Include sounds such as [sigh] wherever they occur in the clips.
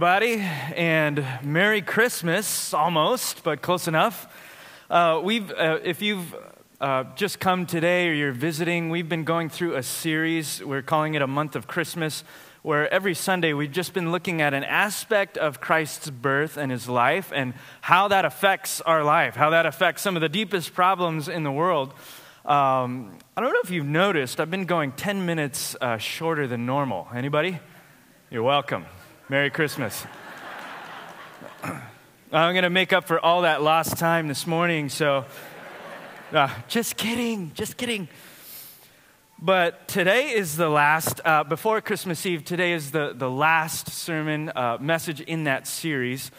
everybody, and Merry Christmas, almost, but close enough. Uh, we've, uh, if you've uh, just come today or you're visiting, we've been going through a series. We're calling it a month of Christmas, where every Sunday we've just been looking at an aspect of Christ's birth and his life and how that affects our life, how that affects some of the deepest problems in the world. Um, I don't know if you've noticed, I've been going 10 minutes uh, shorter than normal. Anybody? You're welcome. Merry Christmas. I'm going to make up for all that lost time this morning, so uh, just kidding, just kidding. But today is the last, uh, before Christmas Eve, today is the, the last sermon uh, message in that series.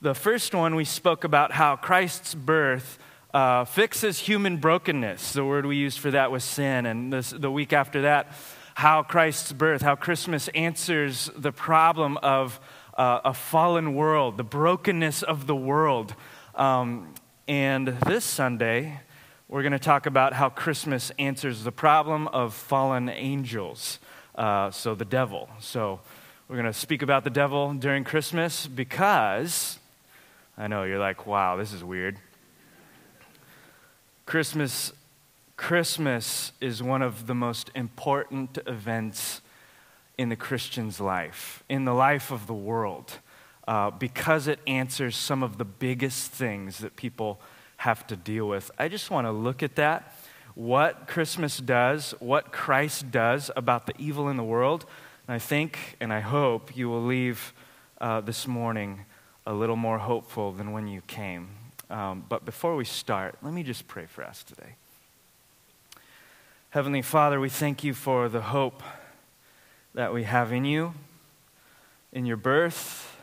The first one, we spoke about how Christ's birth uh, fixes human brokenness. The word we used for that was sin. And this, the week after that, how Christ's birth, how Christmas answers the problem of uh, a fallen world, the brokenness of the world. Um, and this Sunday, we're going to talk about how Christmas answers the problem of fallen angels, uh, so the devil. So we're going to speak about the devil during Christmas because I know you're like, wow, this is weird. Christmas Christmas is one of the most important events in the Christian's life, in the life of the world, uh, because it answers some of the biggest things that people have to deal with. I just want to look at that, what Christmas does, what Christ does about the evil in the world. And I think and I hope you will leave uh, this morning a little more hopeful than when you came. Um, but before we start, let me just pray for us today. Heavenly Father, we thank you for the hope that we have in you, in your birth,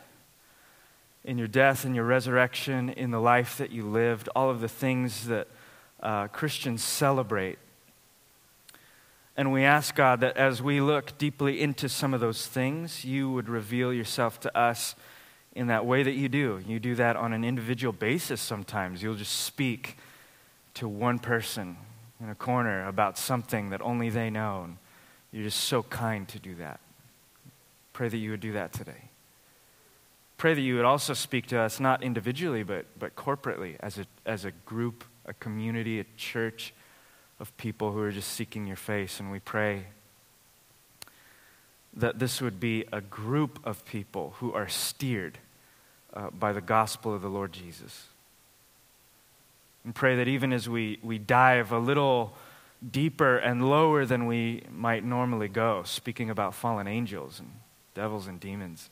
in your death, in your resurrection, in the life that you lived, all of the things that uh, Christians celebrate. And we ask, God, that as we look deeply into some of those things, you would reveal yourself to us in that way that you do. You do that on an individual basis sometimes. You'll just speak to one person in a corner about something that only they know. And you're just so kind to do that. Pray that you would do that today. Pray that you would also speak to us, not individually, but, but corporately, as a, as a group, a community, a church of people who are just seeking your face. And we pray that this would be a group of people who are steered uh, by the gospel of the Lord Jesus. And pray that even as we, we dive a little deeper and lower than we might normally go, speaking about fallen angels and devils and demons,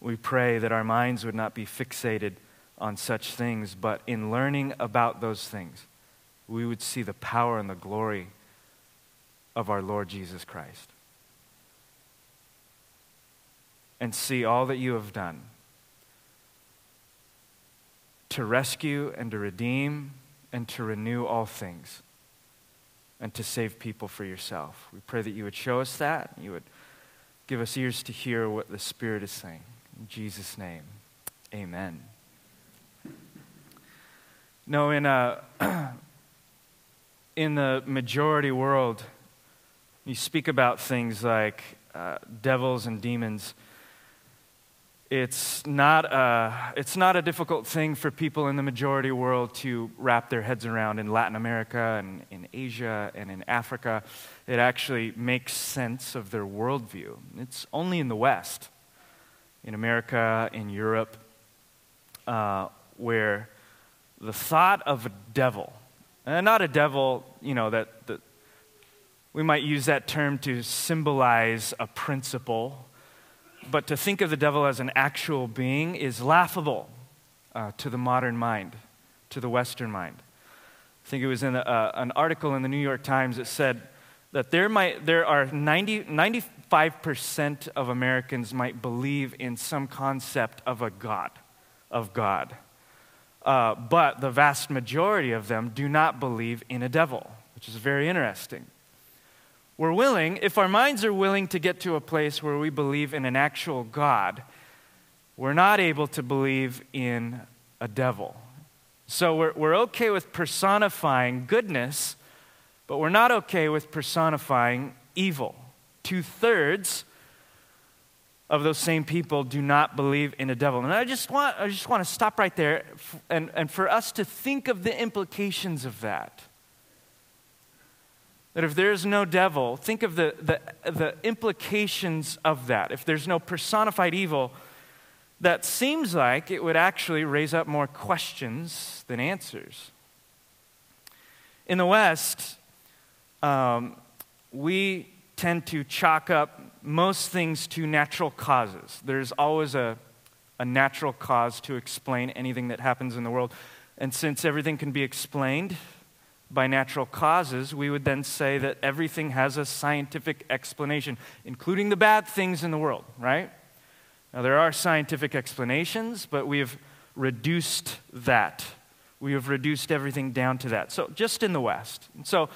we pray that our minds would not be fixated on such things, but in learning about those things, we would see the power and the glory of our Lord Jesus Christ. And see all that you have done to rescue and to redeem and to renew all things and to save people for yourself. We pray that you would show us that. You would give us ears to hear what the Spirit is saying. In Jesus' name, amen. No, in, a, [clears throat] in the majority world, you speak about things like uh, devils and demons it's not, a, it's not a difficult thing for people in the majority world to wrap their heads around in Latin America and in Asia and in Africa. It actually makes sense of their worldview. It's only in the West, in America, in Europe, uh, where the thought of a devil, and not a devil, you know, that, that we might use that term to symbolize a principle but to think of the devil as an actual being is laughable uh, to the modern mind, to the Western mind. I think it was in a, uh, an article in the New York Times that said that there, might, there are 90, 95% of Americans might believe in some concept of a God, of God. Uh, but the vast majority of them do not believe in a devil, which is very interesting we're willing, if our minds are willing to get to a place where we believe in an actual God, we're not able to believe in a devil. So we're, we're okay with personifying goodness, but we're not okay with personifying evil. Two thirds of those same people do not believe in a devil. And I just want, I just want to stop right there and, and for us to think of the implications of that. That if there is no devil, think of the, the, the implications of that. If there's no personified evil, that seems like it would actually raise up more questions than answers. In the West, um, we tend to chalk up most things to natural causes. There's always a, a natural cause to explain anything that happens in the world. And since everything can be explained by natural causes, we would then say that everything has a scientific explanation, including the bad things in the world, right? Now, there are scientific explanations, but we have reduced that. We have reduced everything down to that. So, just in the West. So,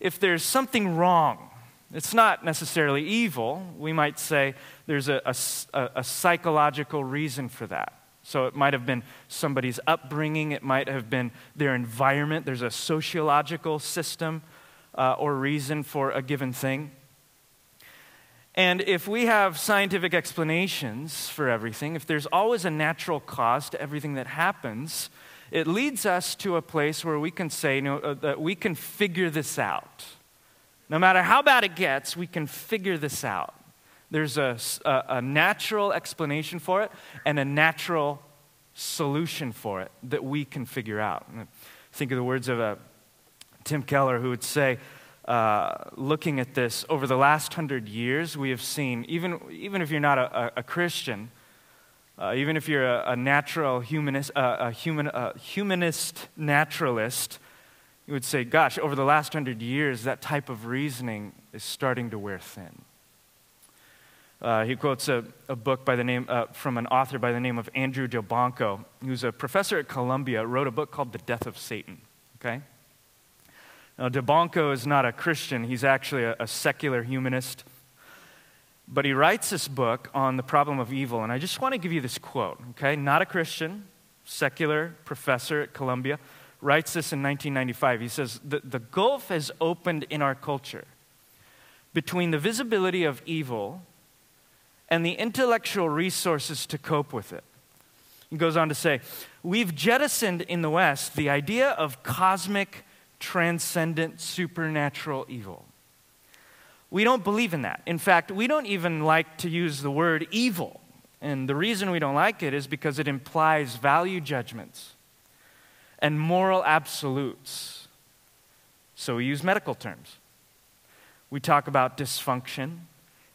if there's something wrong it's not necessarily evil. We might say there's a, a, a, psychological reason for that. So it might have been somebody's upbringing, it might have been their environment. There's a sociological system uh, or reason for a given thing. And if we have scientific explanations for everything, if there's always a natural cause to everything that happens, it leads us to a place where we can say you know, uh, that we can figure this out. No matter how bad it gets, we can figure this out. There's a, a, a natural explanation for it and a natural solution for it that we can figure out. Think of the words of a, uh, Tim Keller, who would say, uh, looking at this, over the last hundred years, we have seen, even, even if you're not a, a Christian, uh, even if you're a, a natural humanist, uh, a human, humanist naturalist, you would say, gosh, over the last hundred years, that type of reasoning is starting to wear thin. Uh, he quotes a, a, book by the name, uh, from an author by the name of Andrew Delbanco, who's a professor at Columbia, wrote a book called The Death of Satan. Okay? Now, Delbanco is not a Christian, he's actually a, a secular humanist. But he writes this book on the problem of evil, and I just want to give you this quote, okay? Not a Christian, secular professor at Columbia writes this in 1995. He says, the, the gulf has opened in our culture between the visibility of evil and the intellectual resources to cope with it. He goes on to say, We've jettisoned in the West the idea of cosmic, transcendent, supernatural evil. We don't believe in that. In fact, we don't even like to use the word evil. And the reason we don't like it is because it implies value judgments and moral absolutes. So we use medical terms. We talk about dysfunction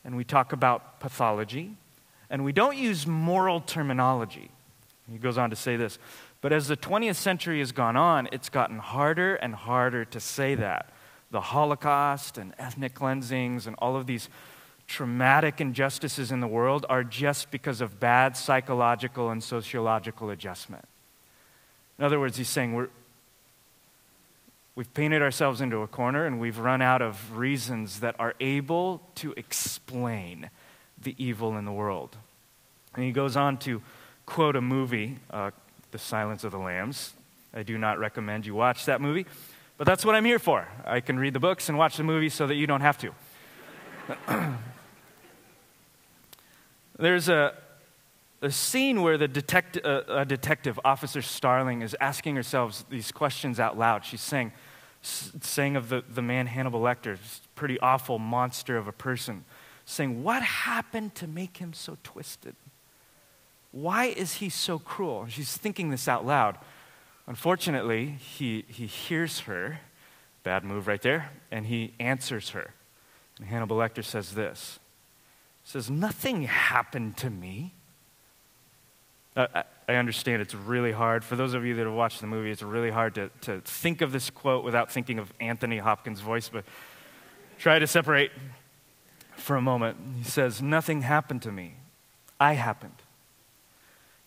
and we talk about pathology, and we don't use moral terminology. He goes on to say this. But as the 20th century has gone on, it's gotten harder and harder to say that. The Holocaust and ethnic cleansings and all of these traumatic injustices in the world are just because of bad psychological and sociological adjustment. In other words, he's saying we're, we've painted ourselves into a corner and we've run out of reasons that are able to explain the evil in the world. And he goes on to quote a movie, uh, The Silence of the Lambs. I do not recommend you watch that movie, but that's what I'm here for. I can read the books and watch the movie so that you don't have to. [clears throat] There's a, a scene where the detect, uh, detective, Officer Starling, is asking herself these questions out loud. She's saying, saying of the, the man Hannibal Lecter, pretty awful monster of a person, saying, What happened to make him so twisted? Why is he so cruel? she's thinking this out loud. Unfortunately, he, he hears her, bad move right there, and he answers her. And Hannibal Lecter says this. says, Nothing happened to me. Uh, I understand it's really hard. For those of you that have watched the movie, it's really hard to, to think of this quote without thinking of Anthony Hopkins' voice, but try to separate for a moment. He says, Nothing happened to me. I happened.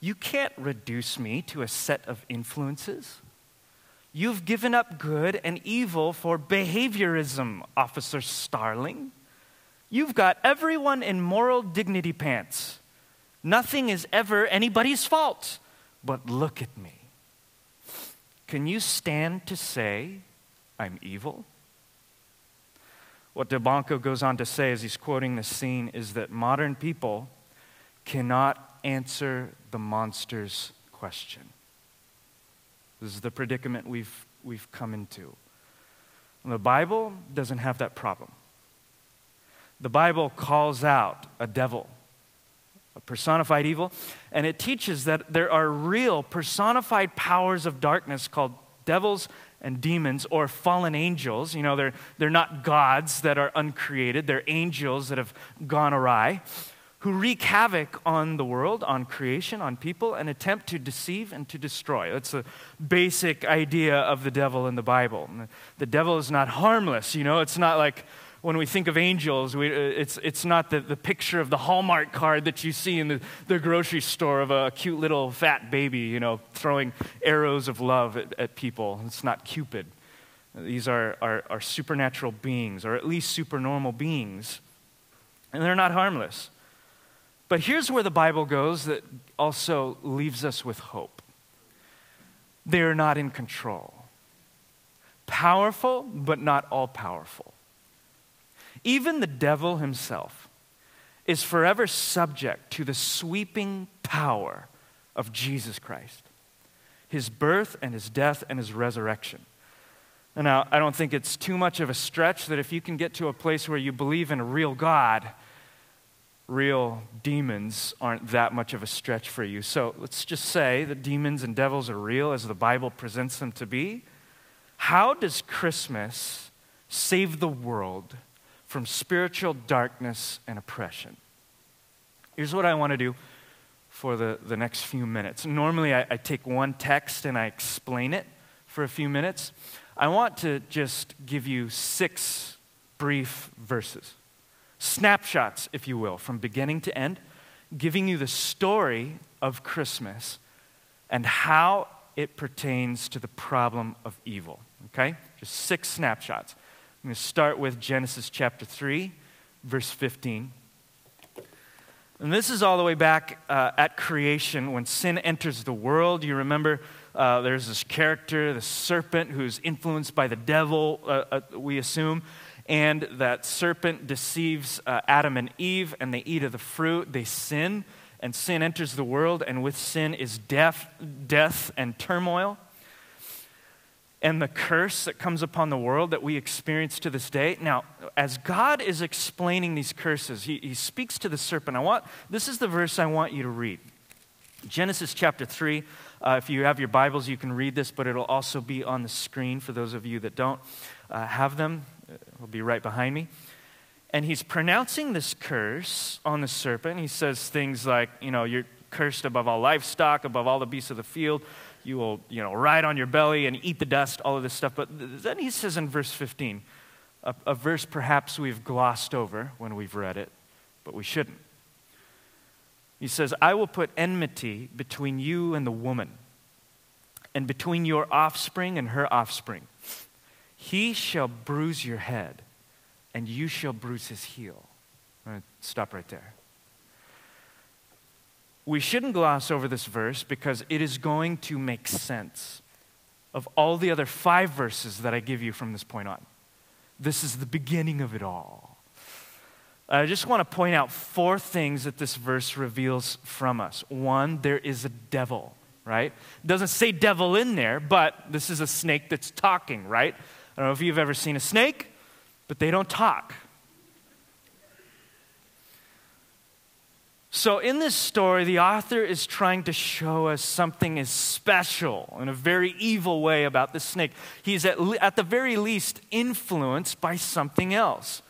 You can't reduce me to a set of influences. You've given up good and evil for behaviorism, Officer Starling. You've got everyone in moral dignity pants. Nothing is ever anybody's fault. But look at me. Can you stand to say, I'm evil? What Delbanco goes on to say as he's quoting this scene is that modern people cannot answer the monster's question. This is the predicament we've, we've come into. And the Bible doesn't have that problem. The Bible calls out a devil, personified evil, and it teaches that there are real personified powers of darkness called devils and demons or fallen angels. You know, they're, they're not gods that are uncreated, they're angels that have gone awry who wreak havoc on the world, on creation, on people, and attempt to deceive and to destroy. That's the basic idea of the devil in the Bible. The devil is not harmless, you know, it's not like when we think of angels, we, uh, it's, it's not the, the picture of the Hallmark card that you see in the, the grocery store of a cute little fat baby, you know, throwing arrows of love at, at people. It's not Cupid. These are, are, are supernatural beings, or at least supernormal beings. And they're not harmless. But here's where the Bible goes that also leaves us with hope they are not in control. Powerful, but not all powerful. Even the devil himself is forever subject to the sweeping power of Jesus Christ, his birth and his death and his resurrection. And now, I don't think it's too much of a stretch that if you can get to a place where you believe in a real God, real demons aren't that much of a stretch for you. So let's just say that demons and devils are real as the Bible presents them to be. How does Christmas save the world from spiritual darkness and oppression? Here's what I want to do for the, the next few minutes. Normally, I, I take one text and I explain it for a few minutes. I want to just give you six brief verses snapshots, if you will, from beginning to end, giving you the story of Christmas and how it pertains to the problem of evil. Okay? Just six snapshots. I'm going to start with Genesis chapter 3, verse 15. And this is all the way back uh, at creation when sin enters the world. You remember uh, there's this character, the serpent, who's influenced by the devil, uh, uh we assume and that serpent deceives uh, Adam and Eve, and they eat of the fruit. They sin, and sin enters the world, and with sin is death, death and turmoil. And the curse that comes upon the world that we experience to this day. Now, as God is explaining these curses, he, he speaks to the serpent. I want this is the verse I want you to read. Genesis chapter 3. Uh, if you have your Bibles, you can read this, but it'll also be on the screen for those of you that don't uh, have them It will be right behind me. And he's pronouncing this curse on the serpent. He says things like, you know, you're cursed above all livestock, above all the beasts of the field. You will, you know, ride on your belly and eat the dust, all of this stuff. But then he says in verse 15, a, a verse perhaps we've glossed over when we've read it, but we shouldn't. He says, I will put enmity between you and the woman, and between your offspring and her offspring. He shall bruise your head, and you shall bruise his heel. Stop right there. We shouldn't gloss over this verse because it is going to make sense of all the other five verses that I give you from this point on. This is the beginning of it all. I just want to point out four things that this verse reveals from us. One, there is a devil, right? It doesn't say devil in there, but this is a snake that's talking, right? I don't know if you've ever seen a snake, but they don't talk. So, in this story, the author is trying to show us something is special in a very evil way about the snake. He's at, le- at the very least influenced by something else.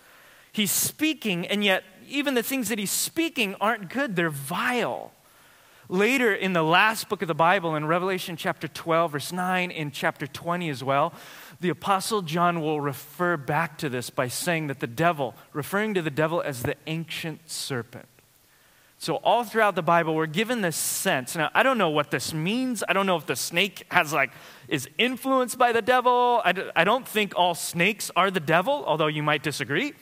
He's speaking, and yet, even the things that he's speaking aren't good, they're vile. Later in the last book of the Bible, in Revelation chapter 12, verse 9, in chapter 20 as well, the Apostle John will refer back to this by saying that the devil, referring to the devil as the ancient serpent. So, all throughout the Bible, we're given this sense. Now, I don't know what this means. I don't know if the snake has, like, is influenced by the devil. I d- I don't think all snakes are the devil, although you might disagree.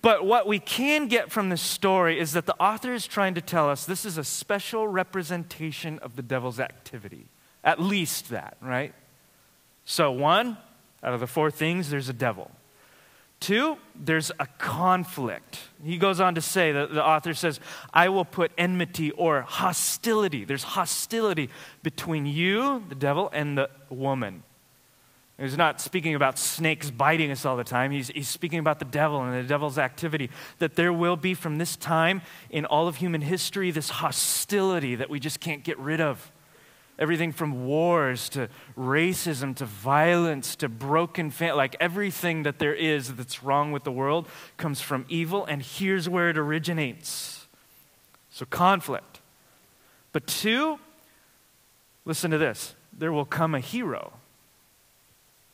But what we can get from this story is that the author is trying to tell us this is a special representation of the devil's activity. At least that, right? So, one, out of the four things, there's a devil. Two, there's a conflict. He goes on to say, that the author says, I will put enmity or hostility. There's hostility between you, the devil, and the woman. He's not speaking about snakes biting us all the time. He's, he's speaking about the devil and the devil's activity. That there will be, from this time in all of human history, this hostility that we just can't get rid of. Everything from wars to racism to violence to broken family, like everything that there is that's wrong with the world comes from evil, and here's where it originates. So, conflict. But two, listen to this there will come a hero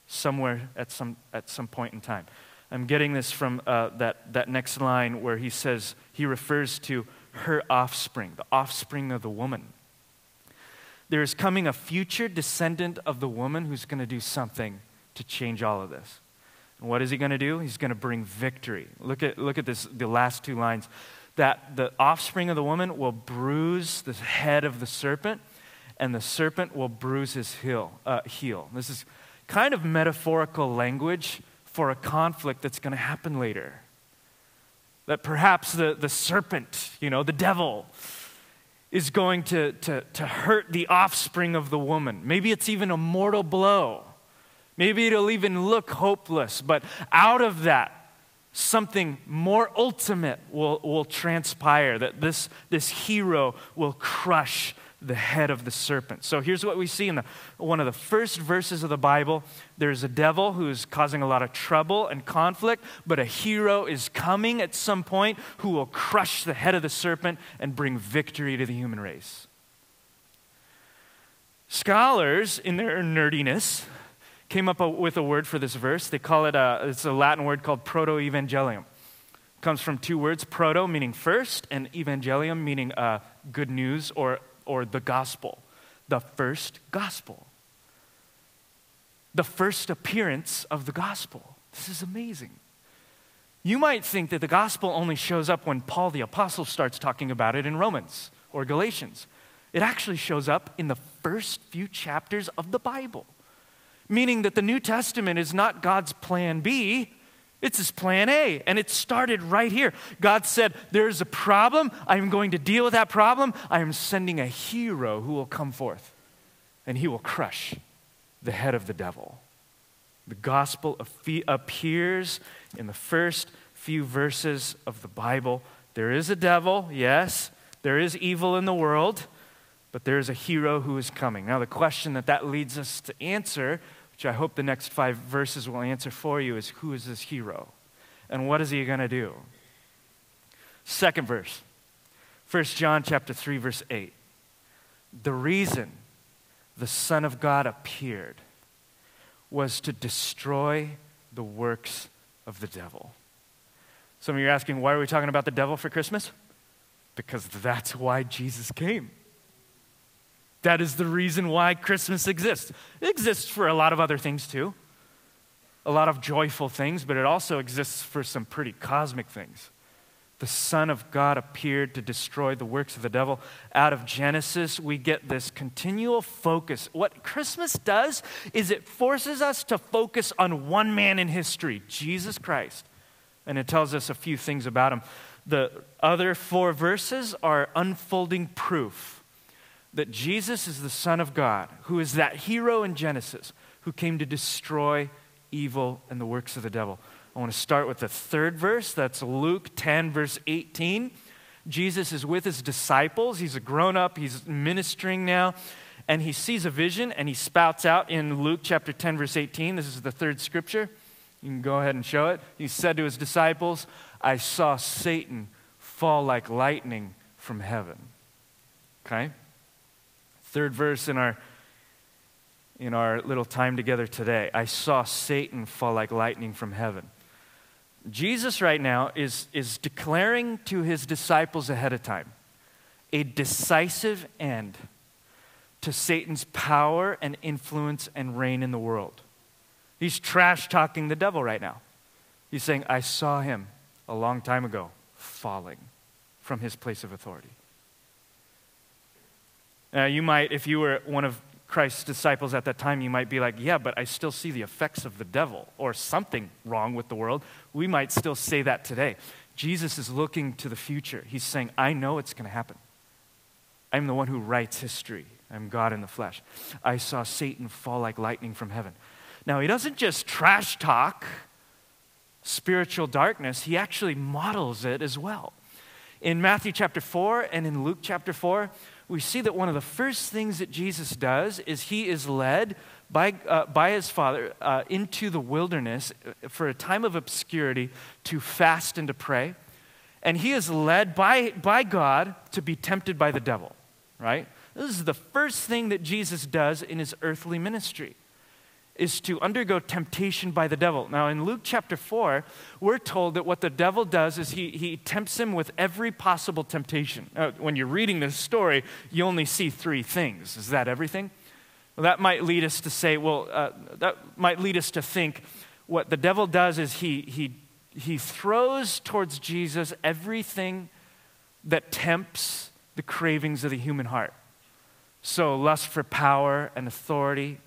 somewhere at some, at some point in time. I'm getting this from uh, that, that next line where he says, he refers to her offspring, the offspring of the woman. There is coming a future descendant of the woman who's going to do something to change all of this. And what is he going to do? He's going to bring victory. Look at, look at this, the last two lines. That the offspring of the woman will bruise the head of the serpent, and the serpent will bruise his heel. Uh, heel. This is kind of metaphorical language for a conflict that's going to happen later. That perhaps the, the serpent, you know, the devil, is going to, to, to hurt the offspring of the woman. Maybe it's even a mortal blow. Maybe it'll even look hopeless. But out of that, something more ultimate will, will transpire that this, this hero will crush the head of the serpent. So here's what we see in the, one of the first verses of the Bible. There's a devil who's causing a lot of trouble and conflict, but a hero is coming at some point who will crush the head of the serpent and bring victory to the human race. Scholars, in their nerdiness, came up with a word for this verse. They call it a, it's a Latin word called proto-evangelium. It comes from two words, proto meaning first, and evangelium meaning uh, good news or or the gospel, the first gospel, the first appearance of the gospel. This is amazing. You might think that the gospel only shows up when Paul the apostle starts talking about it in Romans or Galatians. It actually shows up in the first few chapters of the Bible, meaning that the New Testament is not God's plan B, it's his plan A, and it started right here. God said, There's a problem. I'm going to deal with that problem. I am sending a hero who will come forth, and he will crush the head of the devil. The gospel appears in the first few verses of the Bible. There is a devil, yes, there is evil in the world, but there is a hero who is coming. Now, the question that that leads us to answer which I hope the next five verses will answer for you, is who is this hero? And what is he going to do? Second verse, 1 John chapter 3, verse 8. The reason the Son of God appeared was to destroy the works of the devil. Some of you are asking, why are we talking about the devil for Christmas? Because that's why Jesus came. That is the reason why Christmas exists. It exists for a lot of other things too, a lot of joyful things, but it also exists for some pretty cosmic things. The Son of God appeared to destroy the works of the devil. Out of Genesis, we get this continual focus. What Christmas does is it forces us to focus on one man in history, Jesus Christ. And it tells us a few things about him. The other four verses are unfolding proof that Jesus is the Son of God, who is that hero in Genesis who came to destroy evil and the works of the devil. I want to start with the third verse. That's Luke 10, verse 18. Jesus is with his disciples. He's a grown up, he's ministering now, and he sees a vision and he spouts out in Luke chapter 10, verse 18. This is the third scripture. You can go ahead and show it. He said to his disciples, I saw Satan fall like lightning from heaven. Okay? Third verse in our in our little time together today. I saw Satan fall like lightning from heaven. Jesus right now is, is declaring to his disciples ahead of time a decisive end to Satan's power and influence and reign in the world. He's trash talking the devil right now. He's saying, I saw him a long time ago falling from his place of authority. Uh, you might, if you were one of Christ's disciples at that time, you might be like, yeah, but I still see the effects of the devil or something wrong with the world. We might still say that today. Jesus is looking to the future. He's saying, I know it's going to happen. I'm the one who writes history. I'm God in the flesh. I saw Satan fall like lightning from heaven. Now, he doesn't just trash talk spiritual darkness, he actually models it as well. In Matthew chapter 4 and in Luke chapter 4, we see that one of the first things that Jesus does is he is led by, uh, by his Father uh, into the wilderness for a time of obscurity to fast and to pray. And he is led by, by God to be tempted by the devil, right? This is the first thing that Jesus does in his earthly ministry is to undergo temptation by the devil. Now, in Luke chapter 4, we're told that what the devil does is he, he tempts him with every possible temptation. Uh, when you're reading this story, you only see three things. Is that everything? Well, that might lead us to say, well, uh, that might lead us to think what the devil does is he, he, he throws towards Jesus everything that tempts the cravings of the human heart. So, lust for power and authority,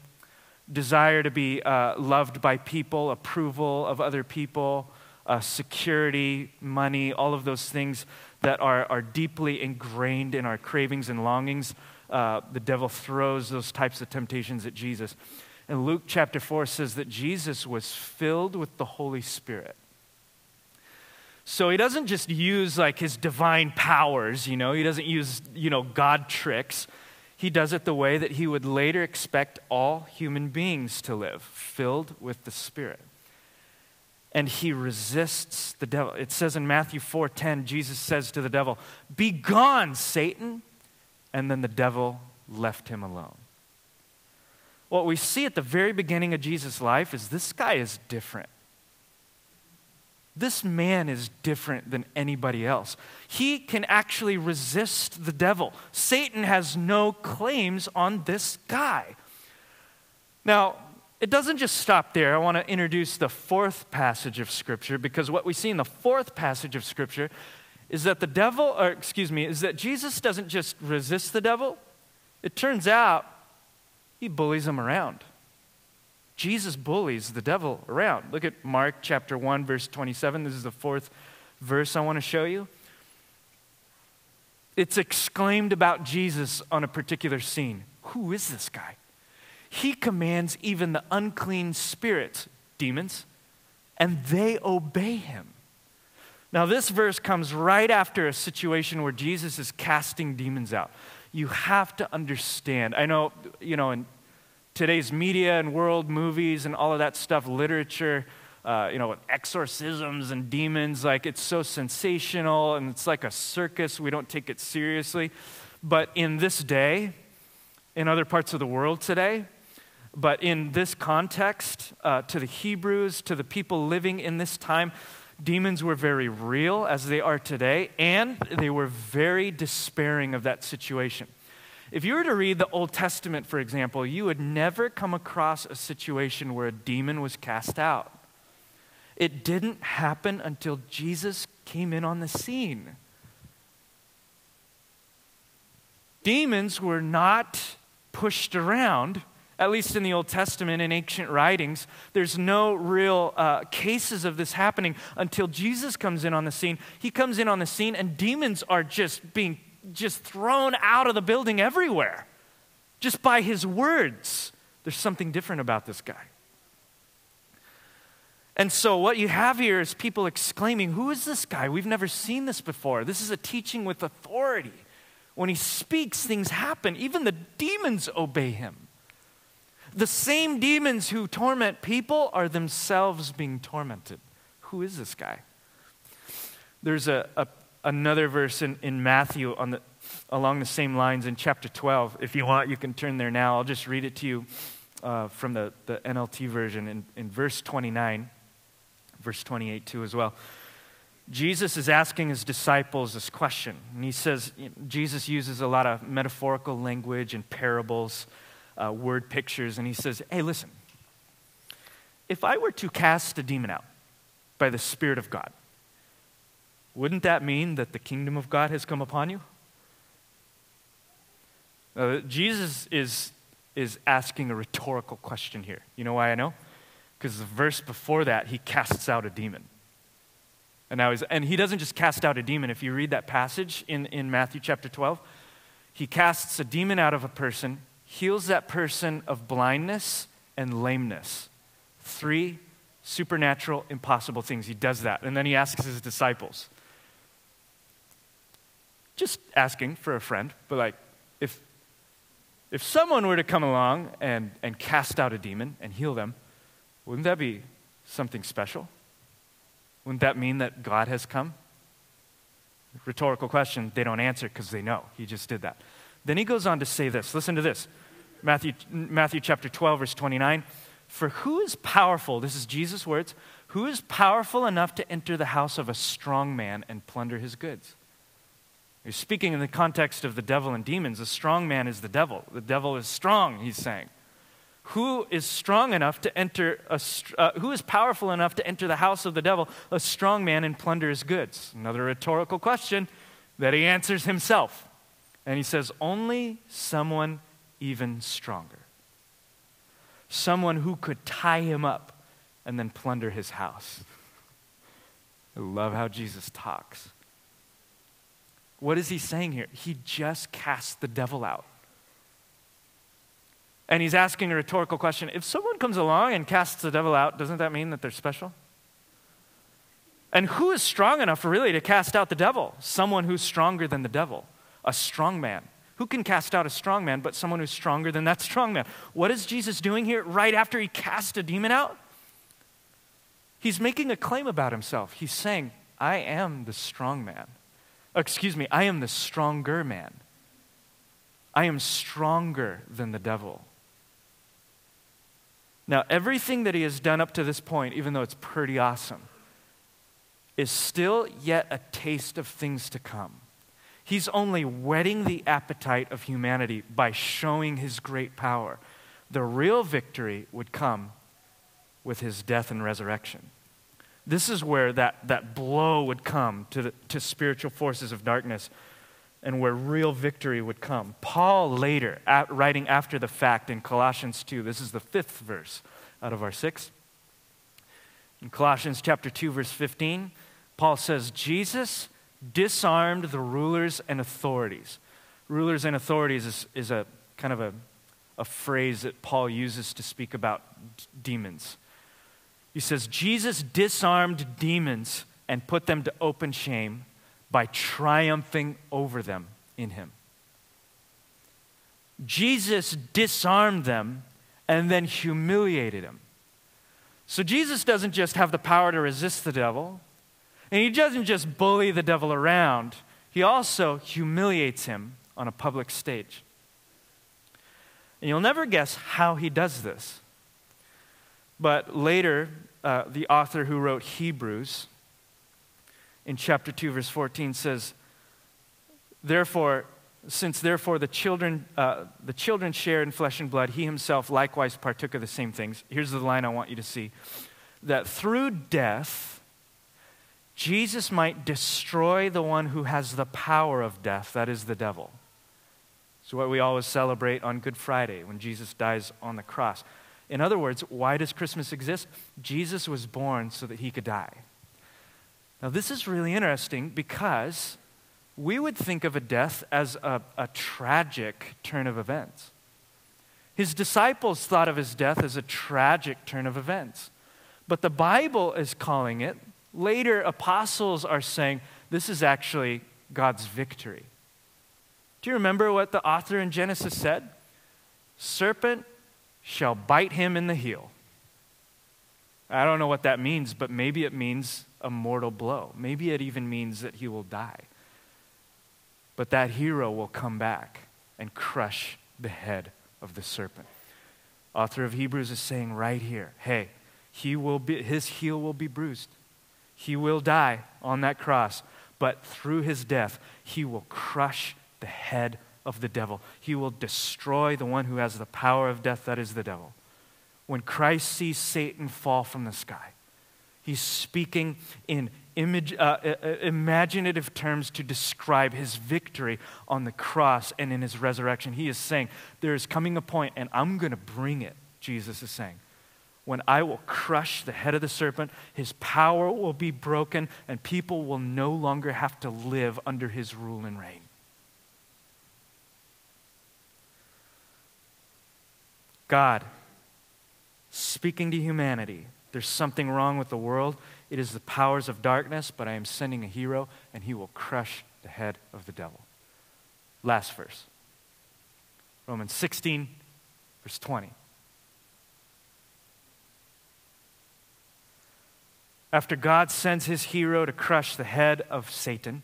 desire to be uh, loved by people, approval of other people, uh, security, money, all of those things that are, are deeply ingrained in our cravings and longings. Uh, the devil throws those types of temptations at Jesus. And Luke chapter 4 says that Jesus was filled with the Holy Spirit. So he doesn't just use like his divine powers, you know, he doesn't use, you know, God tricks he does it the way that he would later expect all human beings to live, filled with the Spirit. And he resists the devil. It says in Matthew 4:10, Jesus says to the devil, "Be gone, Satan." And then the devil left him alone. What we see at the very beginning of Jesus' life is this guy is different. This man is different than anybody else. He can actually resist the devil. Satan has no claims on this guy. Now, it doesn't just stop there. I want to introduce the fourth passage of Scripture because what we see in the fourth passage of Scripture is that the devil, or excuse me, is that Jesus doesn't just resist the devil. It turns out he bullies him around. Jesus bullies the devil around. Look at Mark chapter 1, verse 27. This is the fourth verse I want to show you. It's exclaimed about Jesus on a particular scene. Who is this guy? He commands even the unclean spirits, demons, and they obey him. Now, this verse comes right after a situation where Jesus is casting demons out. You have to understand. I know, you know, in today's media and world movies and all of that stuff, literature, uh, you know, exorcisms and demons, like it's so sensational and it's like a circus. We don't take it seriously. But in this day, in other parts of the world today, but in this context, uh, to the Hebrews, to the people living in this time, demons were very real as they are today, and they were very despairing of that situation. If you were to read the Old Testament, for example, you would never come across a situation where a demon was cast out. It didn't happen until Jesus came in on the scene. Demons were not pushed around, at least in the Old Testament and ancient writings. There's no real uh, cases of this happening until Jesus comes in on the scene. He comes in on the scene, and demons are just being just thrown out of the building everywhere just by his words. There's something different about this guy. And so, what you have here is people exclaiming, Who is this guy? We've never seen this before. This is a teaching with authority. When he speaks, things happen. Even the demons obey him. The same demons who torment people are themselves being tormented. Who is this guy? There's a, a another verse in, in Matthew on the, along the same lines in chapter 12. If you want, you can turn there now. I'll just read it to you uh, from the, the NLT version in, in verse 29, verse 28 too as well. Jesus is asking his disciples this question. And he says, Jesus uses a lot of metaphorical language and parables, uh, word pictures. And he says, Hey, listen, if I were to cast a demon out by the Spirit of God, wouldn't that mean that the kingdom of God has come upon you? Uh, Jesus is, is asking a rhetorical question here. You know why I know? Because the verse before that, he casts out a demon. And, now he's, and he doesn't just cast out a demon. If you read that passage in, in Matthew chapter 12, he casts a demon out of a person, heals that person of blindness and lameness. Three supernatural, impossible things. He does that. And then he asks his disciples, just asking for a friend, but like, if, if someone were to come along and, and cast out a demon and heal them, wouldn't that be something special? Wouldn't that mean that God has come? Rhetorical question, they don't answer because they know. He just did that. Then he goes on to say this. Listen to this Matthew, Matthew chapter 12, verse 29. For who is powerful, this is Jesus' words, who is powerful enough to enter the house of a strong man and plunder his goods? He's speaking in the context of the devil and demons. A strong man is the devil. The devil is strong, he's saying. Who is strong enough to enter, a, uh, who is powerful enough to enter the house of the devil, a strong man, and plunder his goods? Another rhetorical question that he answers himself. And he says, Only someone even stronger. Someone who could tie him up and then plunder his house. I love how Jesus talks. What is he saying here? He just cast the devil out. And he's asking a rhetorical question if someone comes along and casts the devil out, doesn't that mean that they're special? And who is strong enough really to cast out the devil? Someone who's stronger than the devil, a strong man. Who can cast out a strong man but someone who's stronger than that strong man? What is Jesus doing here right after he cast a demon out? He's making a claim about himself. He's saying, I am the strong man. Excuse me, I am the stronger man. I am stronger than the devil. Now, everything that he has done up to this point, even though it's pretty awesome, is still yet a taste of things to come. He's only whetting the appetite of humanity by showing his great power. The real victory would come with his death and resurrection. This is where that, that blow would come to, the, to spiritual forces of darkness and where real victory would come. Paul later, at, writing after the fact in Colossians 2, this is the fifth verse out of our six. In Colossians chapter 2, verse 15, Paul says, Jesus disarmed the rulers and authorities. Rulers and authorities is, is a kind of a, a phrase that Paul uses to speak about d- demons. He says, Jesus disarmed demons and put them to open shame by triumphing over them in him. Jesus disarmed them and then humiliated him. So Jesus doesn't just have the power to resist the devil, and he doesn't just bully the devil around, he also humiliates him on a public stage. And you'll never guess how he does this. But later, uh, the author who wrote Hebrews in chapter 2, verse 14 says, Therefore, since therefore the children, uh, the children share in flesh and blood, he himself likewise partook of the same things. Here's the line I want you to see that through death, Jesus might destroy the one who has the power of death, that is the devil. It's what we always celebrate on Good Friday when Jesus dies on the cross. In other words, why does Christmas exist? Jesus was born so that he could die. Now, this is really interesting because we would think of a death as a, a tragic turn of events. His disciples thought of his death as a tragic turn of events. But the Bible is calling it, later apostles are saying, this is actually God's victory. Do you remember what the author in Genesis said? Serpent shall bite him in the heel. I don't know what that means, but maybe it means a mortal blow. Maybe it even means that he will die. But that hero will come back and crush the head of the serpent. Author of Hebrews is saying right here, hey, he will be, his heel will be bruised. He will die on that cross, but through his death, he will crush the head of the devil. He will destroy the one who has the power of death, that is the devil. When Christ sees Satan fall from the sky, He's speaking in, image, uh, uh, uh, imaginative terms to describe his victory on the cross and in his resurrection. He is saying, There is coming a point, and I'm going to bring it, Jesus is saying, when I will crush the head of the serpent, his power will be broken, and people will no longer have to live under his rule and reign. God speaking to humanity. There's something wrong with the world. It is the powers of darkness, but I am sending a hero, and he will crush the head of the devil. Last verse Romans 16, verse 20. After God sends his hero to crush the head of Satan,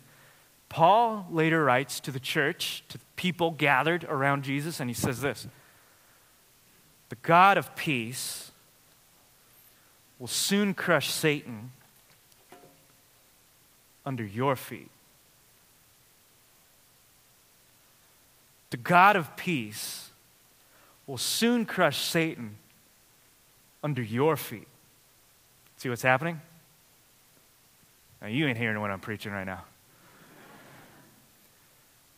Paul later writes to the church, to people gathered around Jesus, and he says this the God of peace will soon crush Satan under your feet. The God of peace will soon crush Satan under your feet. See what's happening? Now, you ain't hearing what I'm preaching right now.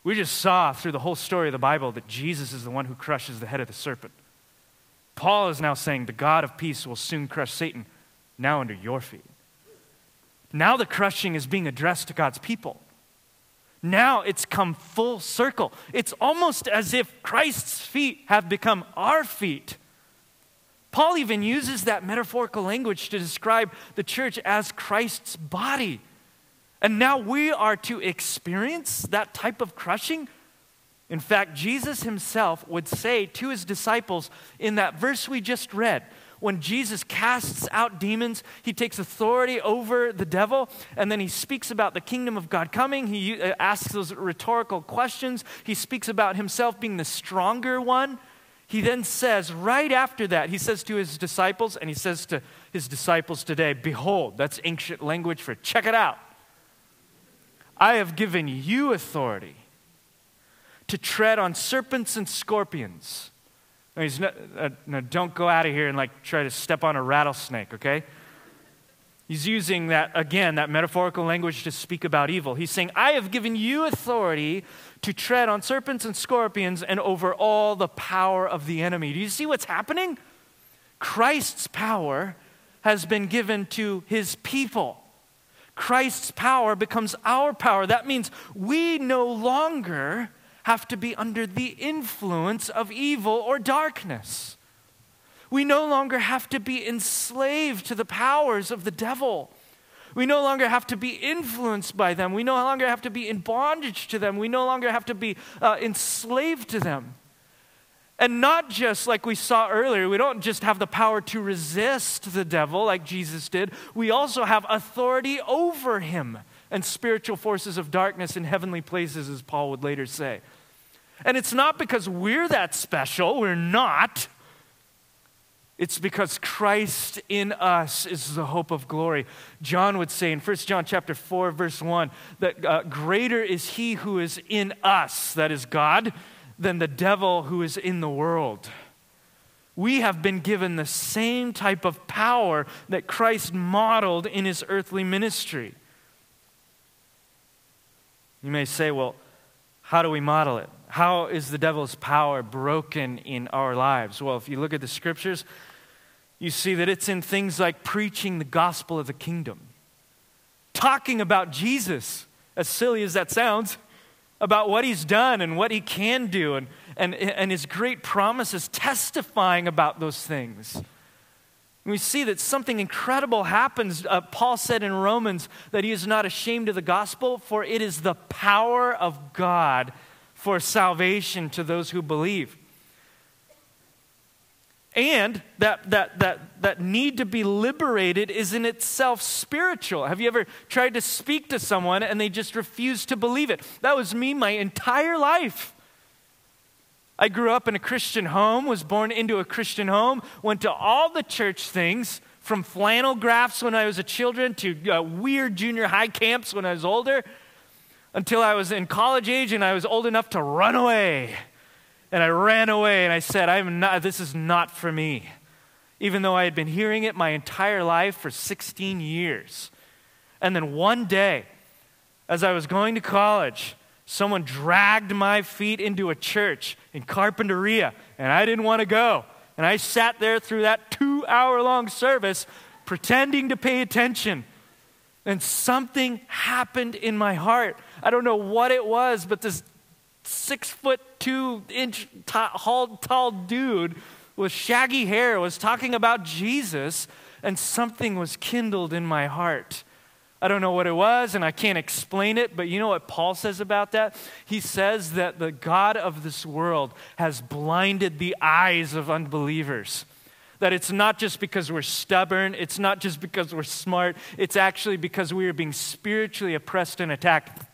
We just saw through the whole story of the Bible that Jesus is the one who crushes the head of the serpent. Paul is now saying the God of peace will soon crush Satan now under your feet. Now the crushing is being addressed to God's people. Now it's come full circle. It's almost as if Christ's feet have become our feet. Paul even uses that metaphorical language to describe the church as Christ's body. And now we are to experience that type of crushing in fact, Jesus himself would say to his disciples in that verse we just read, when Jesus casts out demons, he takes authority over the devil, and then he speaks about the kingdom of God coming. He uh, asks those rhetorical questions. He speaks about himself being the stronger one. He then says, right after that, he says to his disciples, and he says to his disciples today, Behold, that's ancient language for check it out. I have given you authority to tread on serpents and scorpions. Now, not, uh, now, don't go out of here and like try to step on a rattlesnake, okay? He's using that, again, that metaphorical language to speak about evil. He's saying, I have given you authority to tread on serpents and scorpions and over all the power of the enemy. Do you see what's happening? Christ's power has been given to his people. Christ's power becomes our power. That means we no longer have to be under the influence of evil or darkness. We no longer have to be enslaved to the powers of the devil. We no longer have to be influenced by them. We no longer have to be in bondage to them. We no longer have to be uh, enslaved to them. And not just like we saw earlier, we don't just have the power to resist the devil like Jesus did, we also have authority over him and spiritual forces of darkness in heavenly places, as Paul would later say. And it's not because we're that special, we're not. It's because Christ in us is the hope of glory. John would say in 1 John chapter 4 verse 1 that uh, greater is he who is in us, that is God, than the devil who is in the world. We have been given the same type of power that Christ modeled in his earthly ministry. You may say, well, how do we model it? How is the devil's power broken in our lives? Well, if you look at the scriptures, you see that it's in things like preaching the gospel of the kingdom, talking about Jesus, as silly as that sounds, about what he's done and what he can do, and, and, and his great promises, testifying about those things. We see that something incredible happens. Uh, Paul said in Romans that he is not ashamed of the gospel, for it is the power of God for salvation to those who believe. And that, that, that, that need to be liberated is in itself spiritual. Have you ever tried to speak to someone and they just refuse to believe it? That was me my entire life. I grew up in a Christian home, was born into a Christian home, went to all the church things from flannel graphs when I was a children to uh, weird junior high camps when I was older until I was in college age and I was old enough to run away. And I ran away and I said, I'm not, this is not for me. Even though I had been hearing it my entire life for 16 years. And then one day, as I was going to college, someone dragged my feet into a church in Carpinteria, and I didn't want to go. And I sat there through that two hour long service pretending to pay attention. And something happened in my heart. I don't know what it was, but this six foot two inch tall, tall dude with shaggy hair was talking about Jesus, and something was kindled in my heart. I don't know what it was and I can't explain it, but you know what Paul says about that? He says that the God of this world has blinded the eyes of unbelievers. That it's not just because we're stubborn, it's not just because we're smart, it's actually because we are being spiritually oppressed and attacked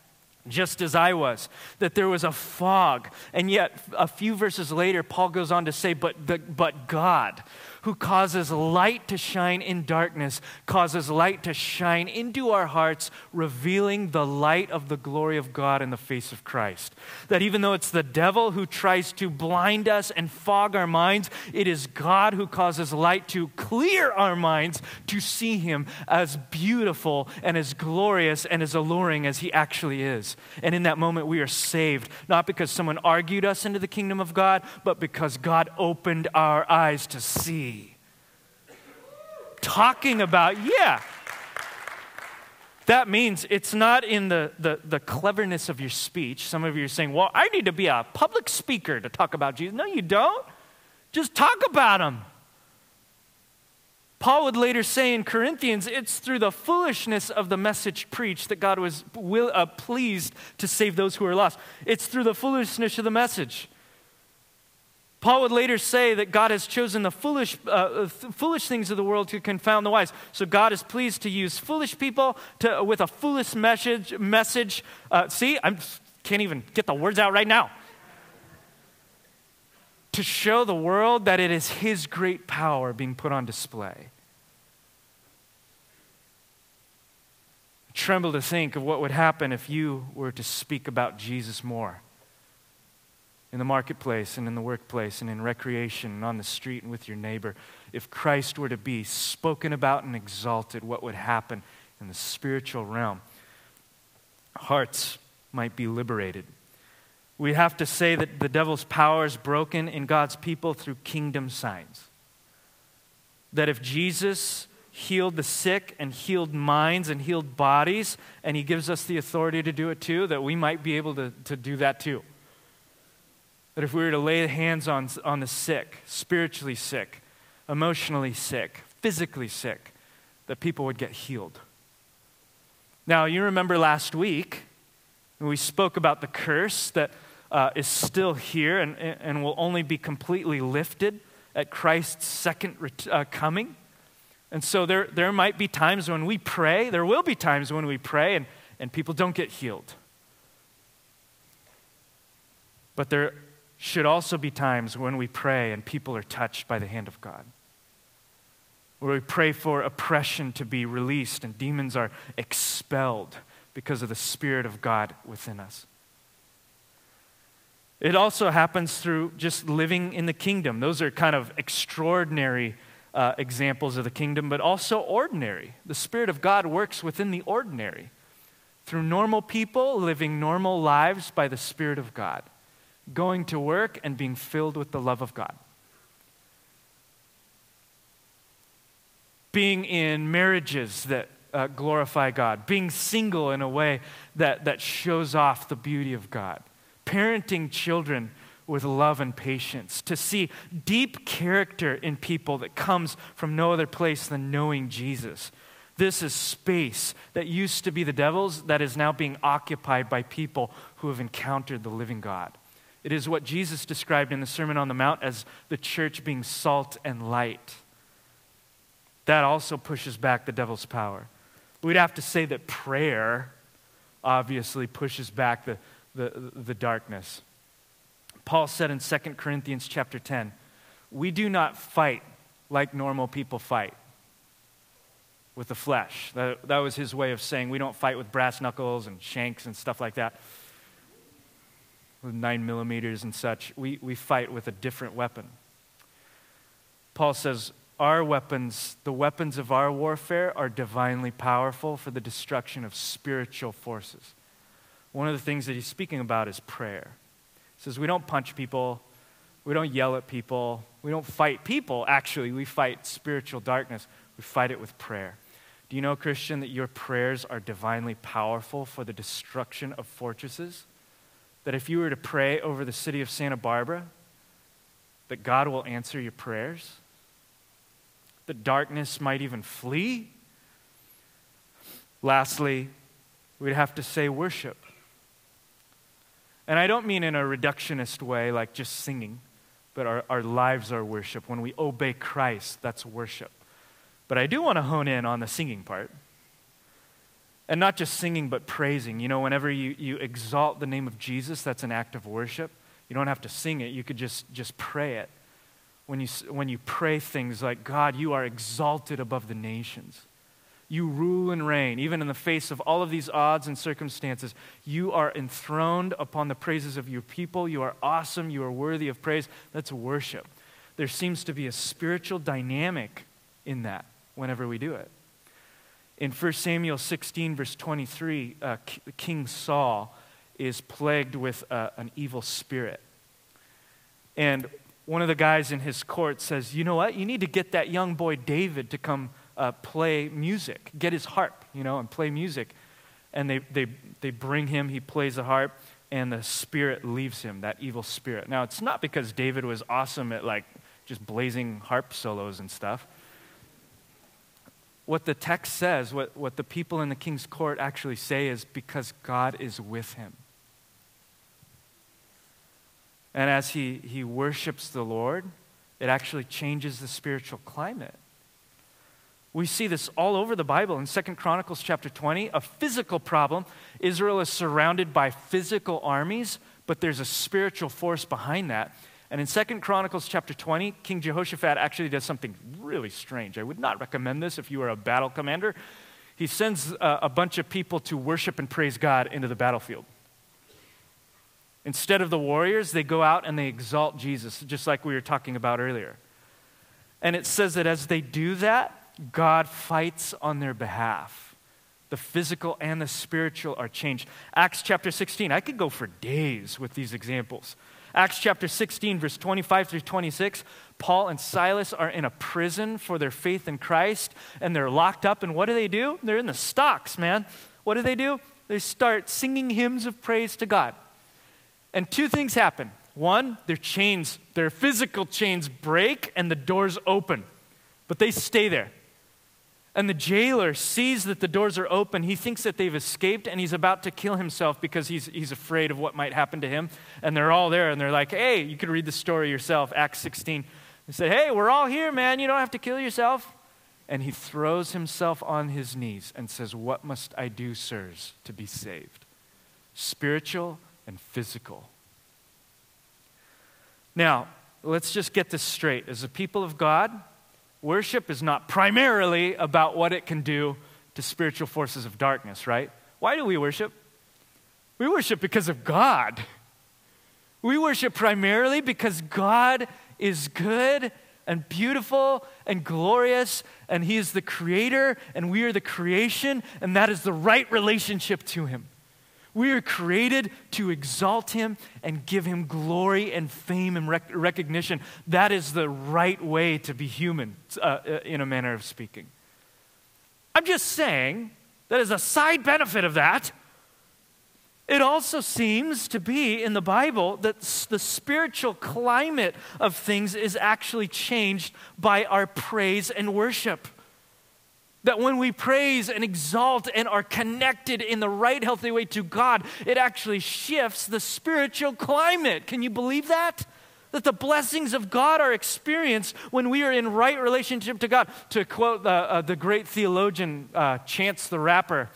just as I was, that there was a fog. And yet, a few verses later, Paul goes on to say, But, the, but God, who causes light to shine in darkness, causes light to shine into our hearts, revealing the light of the glory of God in the face of Christ. That even though it's the devil who tries to blind us and fog our minds, it is God who causes light to clear our minds to see Him as beautiful and as glorious and as alluring as He actually is. And in that moment, we are saved, not because someone argued us into the kingdom of God, but because God opened our eyes to see talking about, yeah. That means it's not in the, the, the, cleverness of your speech. Some of you are saying, well, I need to be a public speaker to talk about Jesus. No, you don't. Just talk about him. Paul would later say in Corinthians, it's through the foolishness of the message preached that God was will, uh, pleased to save those who are lost. It's through the foolishness of the message. Paul would later say that God has chosen the foolish, uh, foolish things of the world to confound the wise. So God is pleased to use foolish people to, with a foolish message. message. Uh, see, I can't even get the words out right now. To show the world that it is His great power being put on display. I tremble to think of what would happen if you were to speak about Jesus more in the marketplace and in the workplace and in recreation and on the street and with your neighbor, if Christ were to be spoken about and exalted, what would happen in the spiritual realm? Hearts might be liberated. We have to say that the devil's power is broken in God's people through kingdom signs. That if Jesus healed the sick and healed minds and healed bodies, and he gives us the authority to do it too, that we might be able to, to do that too. That if we were to lay hands on, on the sick, spiritually sick, emotionally sick, physically sick, that people would get healed. Now, you remember last week, we spoke about the curse that uh, is still here and, and will only be completely lifted at Christ's second ret- uh, coming. And so there, there might be times when we pray, there will be times when we pray and, and people don't get healed. But there should also be times when we pray and people are touched by the hand of God. Where we pray for oppression to be released and demons are expelled because of the Spirit of God within us. It also happens through just living in the kingdom. Those are kind of extraordinary uh, examples of the kingdom, but also ordinary. The Spirit of God works within the ordinary through normal people living normal lives by the Spirit of God going to work and being filled with the love of God. Being in marriages that uh, glorify God, being single in a way that, that shows off the beauty of God, parenting children with love and patience, to see deep character in people that comes from no other place than knowing Jesus. This is space that used to be the devil's that is now being occupied by people who have encountered the living God. It is what Jesus described in the Sermon on the Mount as the church being salt and light. That also pushes back the devil's power. We'd have to say that prayer obviously pushes back the, the, the darkness. Paul said in 2 Corinthians chapter 10, we do not fight like normal people fight with the flesh. That, that was his way of saying we don't fight with brass knuckles and shanks and stuff like that with nine millimeters and such. We, we fight with a different weapon. Paul says, our weapons, the weapons of our warfare, are divinely powerful for the destruction of spiritual forces. One of the things that he's speaking about is prayer. He says, We don't punch people, we don't yell at people, we don't fight people. Actually, we fight spiritual darkness, we fight it with prayer. Do you know, Christian, that your prayers are divinely powerful for the destruction of fortresses? That if you were to pray over the city of Santa Barbara, that God will answer your prayers? That darkness might even flee? Lastly, we'd have to say worship. And I don't mean in a reductionist way, like just singing, but our, our lives are worship. When we obey Christ, that's worship. But I do want to hone in on the singing part. And not just singing, but praising. You know, whenever you, you exalt the name of Jesus, that's an act of worship. You don't have to sing it, you could just, just pray it. When you, when you pray things like, God, you are exalted above the nations. You rule and reign, even in the face of all of these odds and circumstances. You are enthroned upon the praises of your people. You are awesome. You are worthy of praise. That's worship. There seems to be a spiritual dynamic in that whenever we do it. In 1 Samuel 16, verse 23, uh, King Saul is plagued with uh, an evil spirit. And one of the guys in his court says, You know what? You need to get that young boy David to come uh, play music, get his harp, you know, and play music. And they, they, they bring him, he plays the harp, and the spirit leaves him, that evil spirit. Now, it's not because David was awesome at like just blazing harp solos and stuff what the text says, what, what the people in the king's court actually say is because God is with him. And as he, he worships the Lord, it actually changes the spiritual climate. We see this all over the Bible. In Second Chronicles chapter 20, a physical problem. Israel is surrounded by physical armies, but there's a spiritual force behind that. And in Second Chronicles chapter 20, King Jehoshaphat actually does something really strange. I would not recommend this if you were a battle commander. He sends a, a bunch of people to worship and praise God into the battlefield. Instead of the warriors, they go out and they exalt Jesus, just like we were talking about earlier. And it says that as they do that, God fights on their behalf. The physical and the spiritual are changed. Acts chapter 16, I could go for days with these examples. Acts chapter 16, verse 25 through 26, Paul and Silas are in a prison for their faith in Christ, and they're locked up. And what do they do? They're in the stocks, man. What do they do? They start singing hymns of praise to God. And two things happen. One, their chains, their physical chains break and the doors open, but they stay there. And the jailer sees that the doors are open. He thinks that they've escaped and he's about to kill himself because he's, he's afraid of what might happen to him. And they're all there and they're like, hey, you can read the story yourself, Acts 16. They said, hey, we're all here, man. You don't have to kill yourself. And he throws himself on his knees and says, What must I do, sirs, to be saved? Spiritual and physical. Now, let's just get this straight. As a people of God, worship is not primarily about what it can do to spiritual forces of darkness, right? Why do we worship? We worship because of God. We worship primarily because God is good and beautiful and glorious, and He is the creator, and we are the creation, and that is the right relationship to Him. We are created to exalt him and give him glory and fame and rec- recognition. That is the right way to be human, uh, uh, in a manner of speaking. I'm just saying that as a side benefit of that, it also seems to be in the Bible that the spiritual climate of things is actually changed by our praise and worship. That when we praise and exalt and are connected in the right, healthy way to God, it actually shifts the spiritual climate. Can you believe that? That the blessings of God are experienced when we are in right relationship to God. To quote the, uh, the great theologian uh, Chance the Rapper,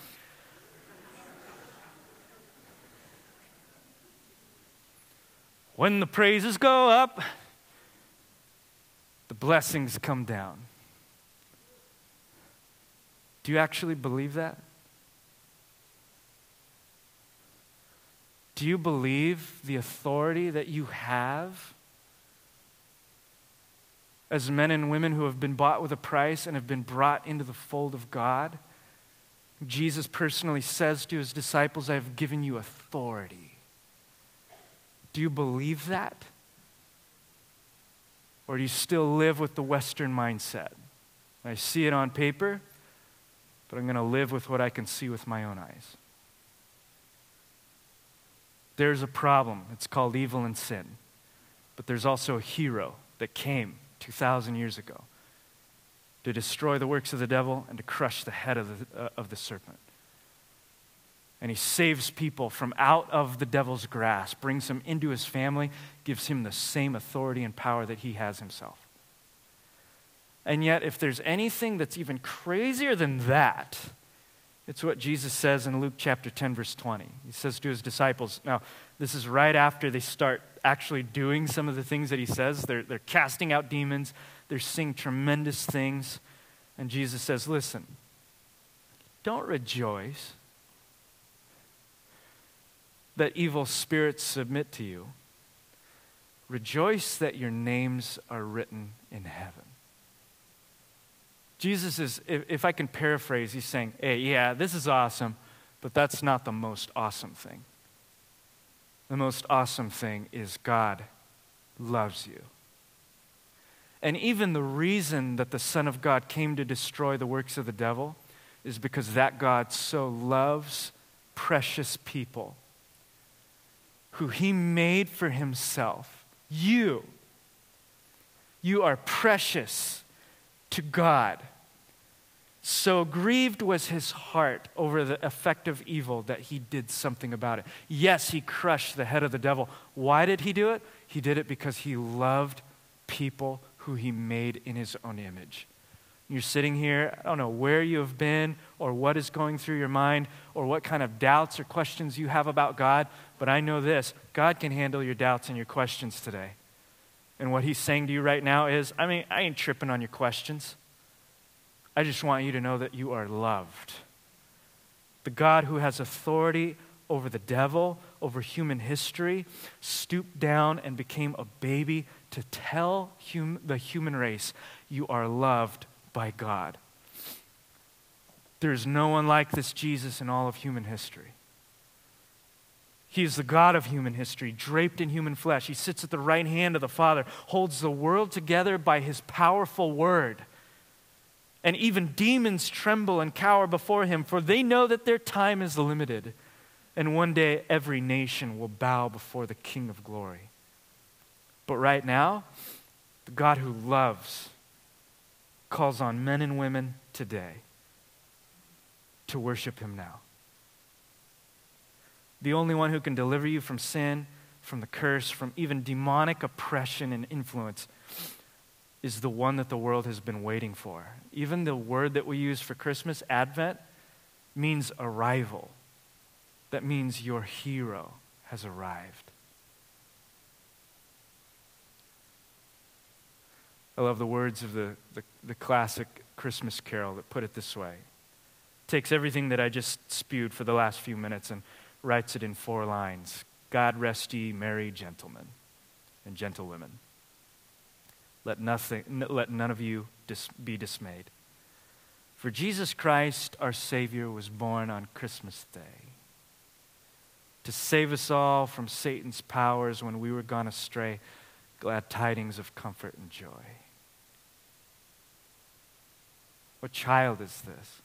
when the praises go up, the blessings come down. Do you actually believe that? Do you believe the authority that you have as men and women who have been bought with a price and have been brought into the fold of God. Jesus personally says to his disciples, I have given you authority. Do you believe that? Or do you still live with the Western mindset? I see it on paper, but I'm going to live with what I can see with my own eyes. There's a problem. It's called evil and sin. But there's also a hero that came 2,000 years ago to destroy the works of the devil and to crush the head of the, uh, of the serpent. And he saves people from out of the devil's grasp, brings them into his family, gives him the same authority and power that he has himself. And yet, if there's anything that's even crazier than that, it's what Jesus says in Luke chapter 10, verse 20. He says to his disciples, now, this is right after they start actually doing some of the things that he says. They're, they're casting out demons, they're seeing tremendous things. And Jesus says, listen, don't rejoice that evil spirits submit to you. Rejoice that your names are written in heaven. Jesus is, if, if I can paraphrase, he's saying, hey, yeah, this is awesome, but that's not the most awesome thing. The most awesome thing is God loves you. And even the reason that the Son of God came to destroy the works of the devil is because that God so loves precious people who he made for himself. You. You are precious to God. So grieved was his heart over the effect of evil that he did something about it. Yes, he crushed the head of the devil. Why did he do it? He did it because he loved people who he made in his own image. You're sitting here, I don't know where you have been or what is going through your mind or what kind of doubts or questions you have about God, but I know this God can handle your doubts and your questions today. And what he's saying to you right now is I mean, I ain't tripping on your questions. I just want you to know that you are loved. The God who has authority over the devil, over human history, stooped down and became a baby to tell hum- the human race, you are loved by God. There's no one like this Jesus in all of human history. He is the God of human history, draped in human flesh. He sits at the right hand of the Father, holds the world together by his powerful word. And even demons tremble and cower before him, for they know that their time is limited. And one day every nation will bow before the King of glory. But right now, the God who loves calls on men and women today to worship him now. The only one who can deliver you from sin, from the curse, from even demonic oppression and influence is the one that the world has been waiting for. Even the word that we use for Christmas, Advent, means arrival. That means your hero has arrived. I love the words of the, the, the, classic Christmas carol that put it this way. It takes everything that I just spewed for the last few minutes and writes it in four lines God rest ye, merry gentlemen and gentlewomen. Let, nothing, let none of you dis- be dismayed. For Jesus Christ, our Savior, was born on Christmas Day to save us all from Satan's powers when we were gone astray. Glad tidings of comfort and joy. What child is this?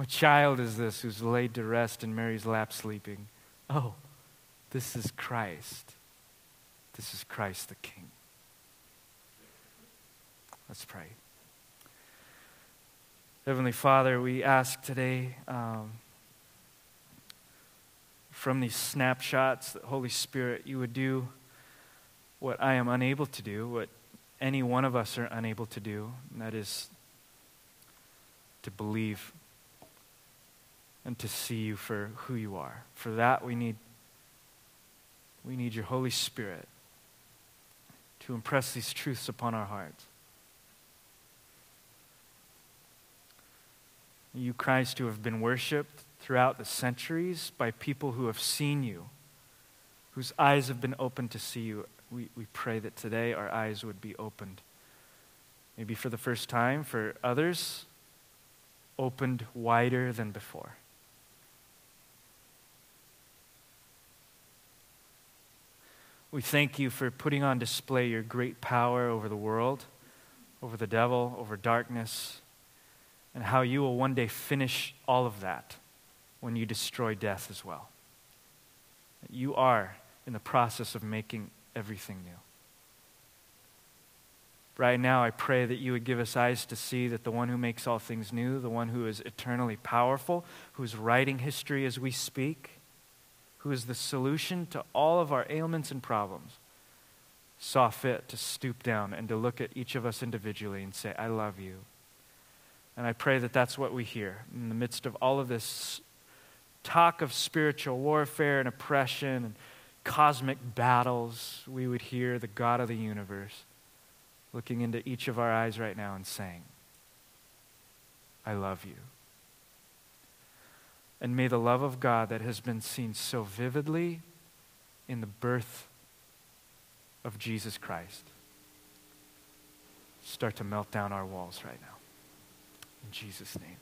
What child is this who's laid to rest in Mary's lap sleeping? Oh, this is Christ. This is Christ the King. Let's pray. Heavenly Father, we ask today um, from these snapshots that Holy Spirit, you would do what I am unable to do, what any one of us are unable to do, and that is to believe and to see you for who you are. For that we need we need your Holy Spirit to impress these truths upon our hearts. You, Christ, who have been worshiped throughout the centuries by people who have seen you, whose eyes have been opened to see you, We, we pray that today our eyes would be opened. Maybe for the first time, for others, opened wider than before. We thank you for putting on display your great power over the world, over the devil, over darkness, and how you will one day finish all of that when you destroy death as well. You are in the process of making everything new. Right now, I pray that you would give us eyes to see that the one who makes all things new, the one who is eternally powerful, who is writing history as we speak, who is the solution to all of our ailments and problems, saw fit to stoop down and to look at each of us individually and say, I love you. And I pray that that's what we hear in the midst of all of this talk of spiritual warfare and oppression and cosmic battles. We would hear the God of the universe looking into each of our eyes right now and saying, I love you. And may the love of God that has been seen so vividly in the birth of Jesus Christ start to melt down our walls right now. In Jesus' name.